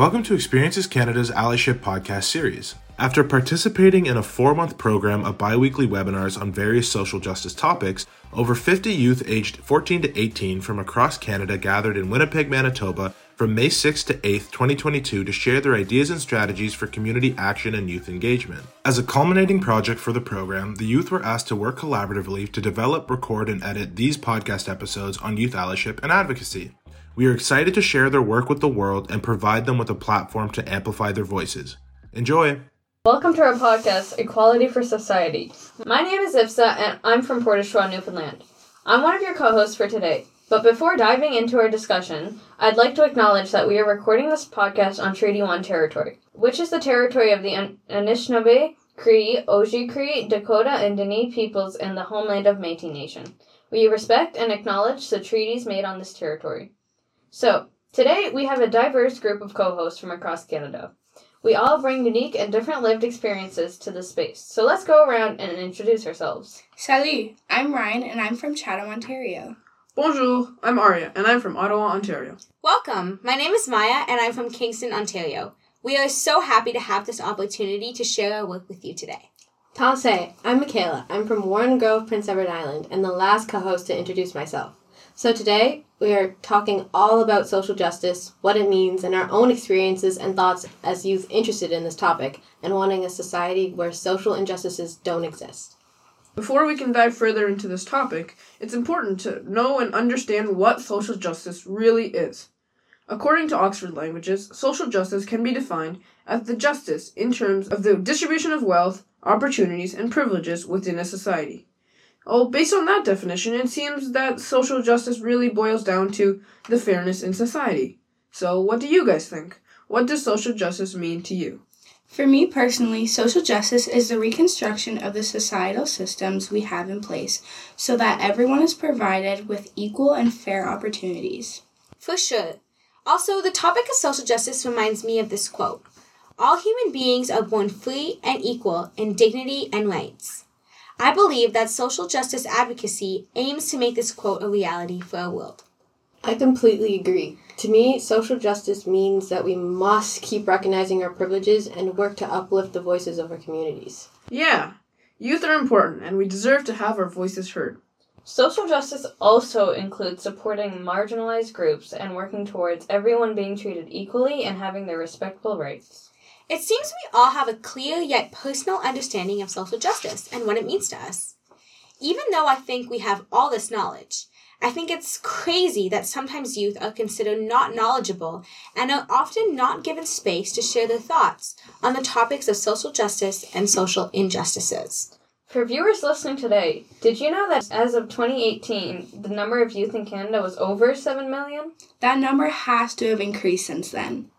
Welcome to Experiences Canada's Allyship podcast series. After participating in a four month program of bi weekly webinars on various social justice topics, over 50 youth aged 14 to 18 from across Canada gathered in Winnipeg, Manitoba from May 6 to 8, 2022 to share their ideas and strategies for community action and youth engagement. As a culminating project for the program, the youth were asked to work collaboratively to develop, record, and edit these podcast episodes on youth allyship and advocacy. We are excited to share their work with the world and provide them with a platform to amplify their voices. Enjoy! Welcome to our podcast, Equality for Society. My name is Ifza, and I'm from Portage, Newfoundland. I'm one of your co hosts for today. But before diving into our discussion, I'd like to acknowledge that we are recording this podcast on Treaty 1 territory, which is the territory of the Anishinaabe, Cree, Oji Cree, Dakota, and Dene peoples in the homeland of Métis Nation. We respect and acknowledge the treaties made on this territory. So, today we have a diverse group of co hosts from across Canada. We all bring unique and different lived experiences to the space. So let's go around and introduce ourselves. Salut, I'm Rhyan and I'm from Chatham, Ontario. Bonjour, I'm Aarya and I'm from Ottawa, Ontario. Welcome, my name is Maya and I'm from Kingston, Ontario. We are so happy to have this opportunity to share our work with you today. Tansei, I'm Mikeala. I'm from Warren Grove, Prince Edward Island, and the last co host to introduce myself. So today, we are talking all about social justice, what it means, and our own experiences and thoughts as youth interested in this topic and wanting a society where social injustices don't exist. Before we can dive further into this topic, it's important to know and understand what social justice really is. According to Oxford Languages, social justice can be defined as the justice in terms of the distribution of wealth, opportunities, and privileges within a society. Oh, based on that definition, it seems that social justice really boils down to the fairness in society. So, what do you guys think? What does social justice mean to you? For me personally, social justice is the reconstruction of the societal systems we have in place so that everyone is provided with equal and fair opportunities. For sure. Also, the topic of social justice reminds me of this quote All human beings are born free and equal in dignity and rights. I believe that social justice advocacy aims to make this quote a reality for our world. I completely agree. To me, social justice means that we must keep recognizing our privileges and work to uplift the voices of our communities. Yeah, youth are important and we deserve to have our voices heard. Social justice also includes supporting marginalized groups and working towards everyone being treated equally and having their respectful rights. It seems we all have a clear yet personal understanding of social justice and what it means to us. Even though I think we have all this knowledge, I think it's crazy that sometimes youth are considered not knowledgeable and are often not given space to share their thoughts on the topics of social justice and social injustices. For viewers listening today, did you know that as of 2018, the number of youth in Canada was over 7 million? That number has to have increased since then.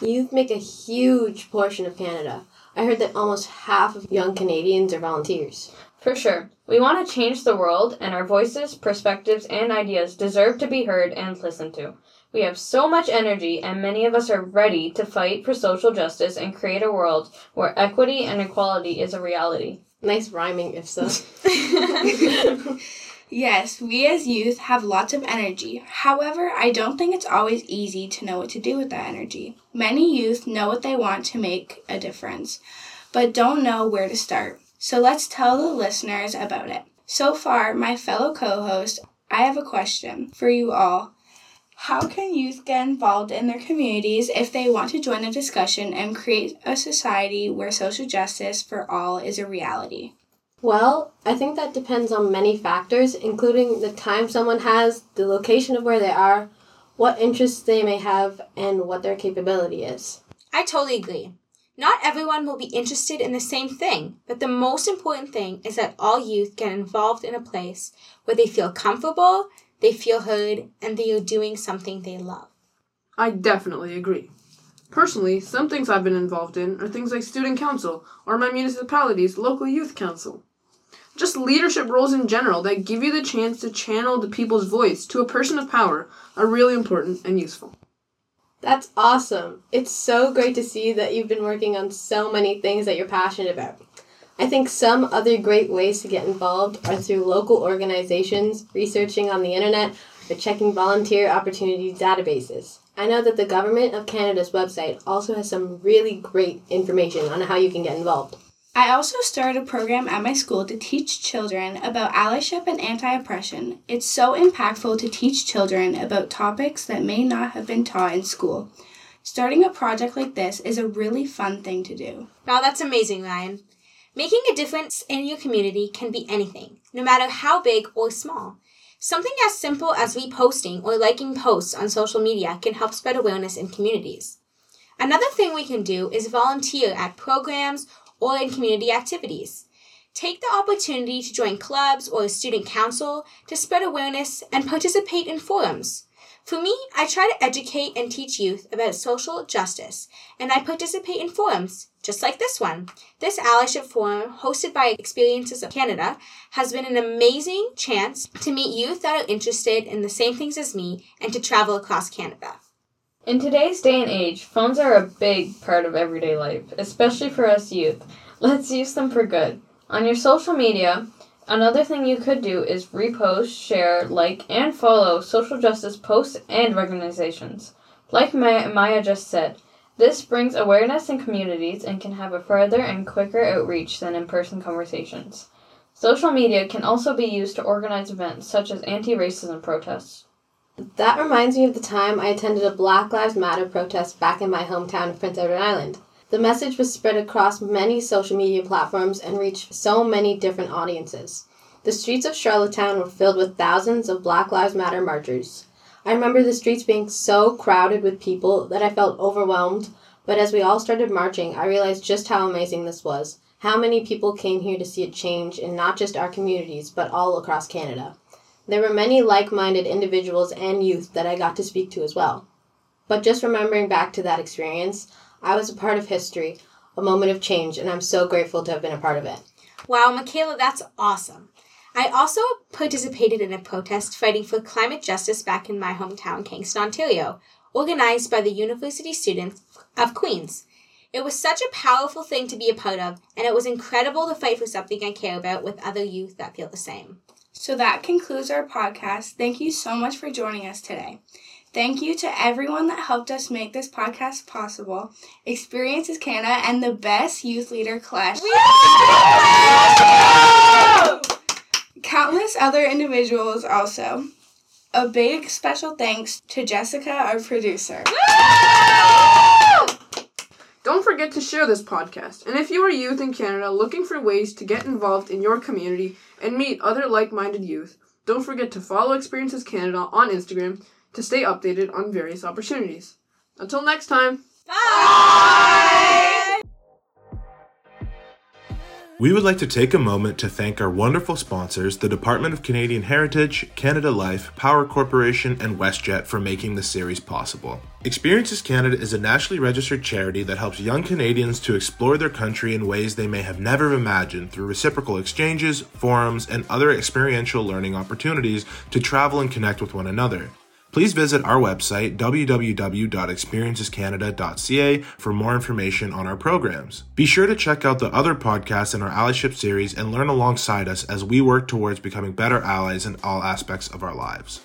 Youth make a huge portion of Canada. I heard that almost half of young Canadians are volunteers. For sure. We want to change the world, and our voices, perspectives, and ideas deserve to be heard and listened to. We have so much energy, and many of us are ready to fight for social justice and create a world where equity and equality is a reality. Nice rhyming, if so. Yes, we as youth have lots of energy. However, I don't think it's always easy to know what to do with that energy. Many youth know what they want to make a difference, but don't know where to start. So let's tell the listeners about it. So far, my fellow co host, I have a question for you all. How can youth get involved in their communities if they want to join a discussion and create a society where social justice for all is a reality? Well, I think that depends on many factors, including the time someone has, the location of where they are, what interests they may have, and what their capability is. I totally agree. Not everyone will be interested in the same thing, but the most important thing is that all youth get involved in a place where they feel comfortable, they feel heard, and they are doing something they love. I definitely agree. Personally, some things I've been involved in are things like student council or my municipality's local youth council just leadership roles in general that give you the chance to channel the people's voice to a person of power are really important and useful. That's awesome. It's so great to see that you've been working on so many things that you're passionate about. I think some other great ways to get involved are through local organizations, researching on the internet, or checking volunteer opportunities databases. I know that the Government of Canada's website also has some really great information on how you can get involved. I also started a program at my school to teach children about allyship and anti oppression. It's so impactful to teach children about topics that may not have been taught in school. Starting a project like this is a really fun thing to do. Wow, that's amazing, Rhyan. Making a difference in your community can be anything, no matter how big or small. Something as simple as reposting or liking posts on social media can help spread awareness in communities. Another thing we can do is volunteer at programs or in community activities. Take the opportunity to join clubs or a student council to spread awareness and participate in forums. For me, I try to educate and teach youth about social justice, and I participate in forums, just like this one. This allyship forum, hosted by Experiences of Canada, has been an amazing chance to meet youth that are interested in the same things as me and to travel across Canada. In today's day and age, phones are a big part of everyday life, especially for us youth. Let's use them for good. On your social media, another thing you could do is repost, share, like, and follow social justice posts and organizations. Like Maya just said, this brings awareness in communities and can have a further and quicker outreach than in person conversations. Social media can also be used to organize events such as anti racism protests. That reminds me of the time I attended a Black Lives Matter protest back in my hometown of Prince Edward Island. The message was spread across many social media platforms and reached so many different audiences. The streets of Charlottetown were filled with thousands of Black Lives Matter marchers. I remember the streets being so crowded with people that I felt overwhelmed, but as we all started marching, I realized just how amazing this was. How many people came here to see a change in not just our communities, but all across Canada. There were many like minded individuals and youth that I got to speak to as well. But just remembering back to that experience, I was a part of history, a moment of change, and I'm so grateful to have been a part of it. Wow, Mikeala, that's awesome. I also participated in a protest fighting for climate justice back in my hometown, Kingston, Ontario, organized by the University Students of Queens. It was such a powerful thing to be a part of, and it was incredible to fight for something I care about with other youth that feel the same. So that concludes our podcast. Thank you so much for joining us today. Thank you to everyone that helped us make this podcast possible. Experiences Canada and the best youth leader class. Countless other individuals also. A big special thanks to Jessica, our producer. Don't forget to share this podcast. And if you are youth in Canada looking for ways to get involved in your community and meet other like minded youth, don't forget to follow Experiences Canada on Instagram to stay updated on various opportunities. Until next time. Bye! We would like to take a moment to thank our wonderful sponsors, the Department of Canadian Heritage, Canada Life, Power Corporation, and WestJet for making this series possible. Experiences Canada is a nationally registered charity that helps young Canadians to explore their country in ways they may have never imagined through reciprocal exchanges, forums, and other experiential learning opportunities to travel and connect with one another. Please visit our website, www.experiencescanada.ca, for more information on our programs. Be sure to check out the other podcasts in our allyship series and learn alongside us as we work towards becoming better allies in all aspects of our lives.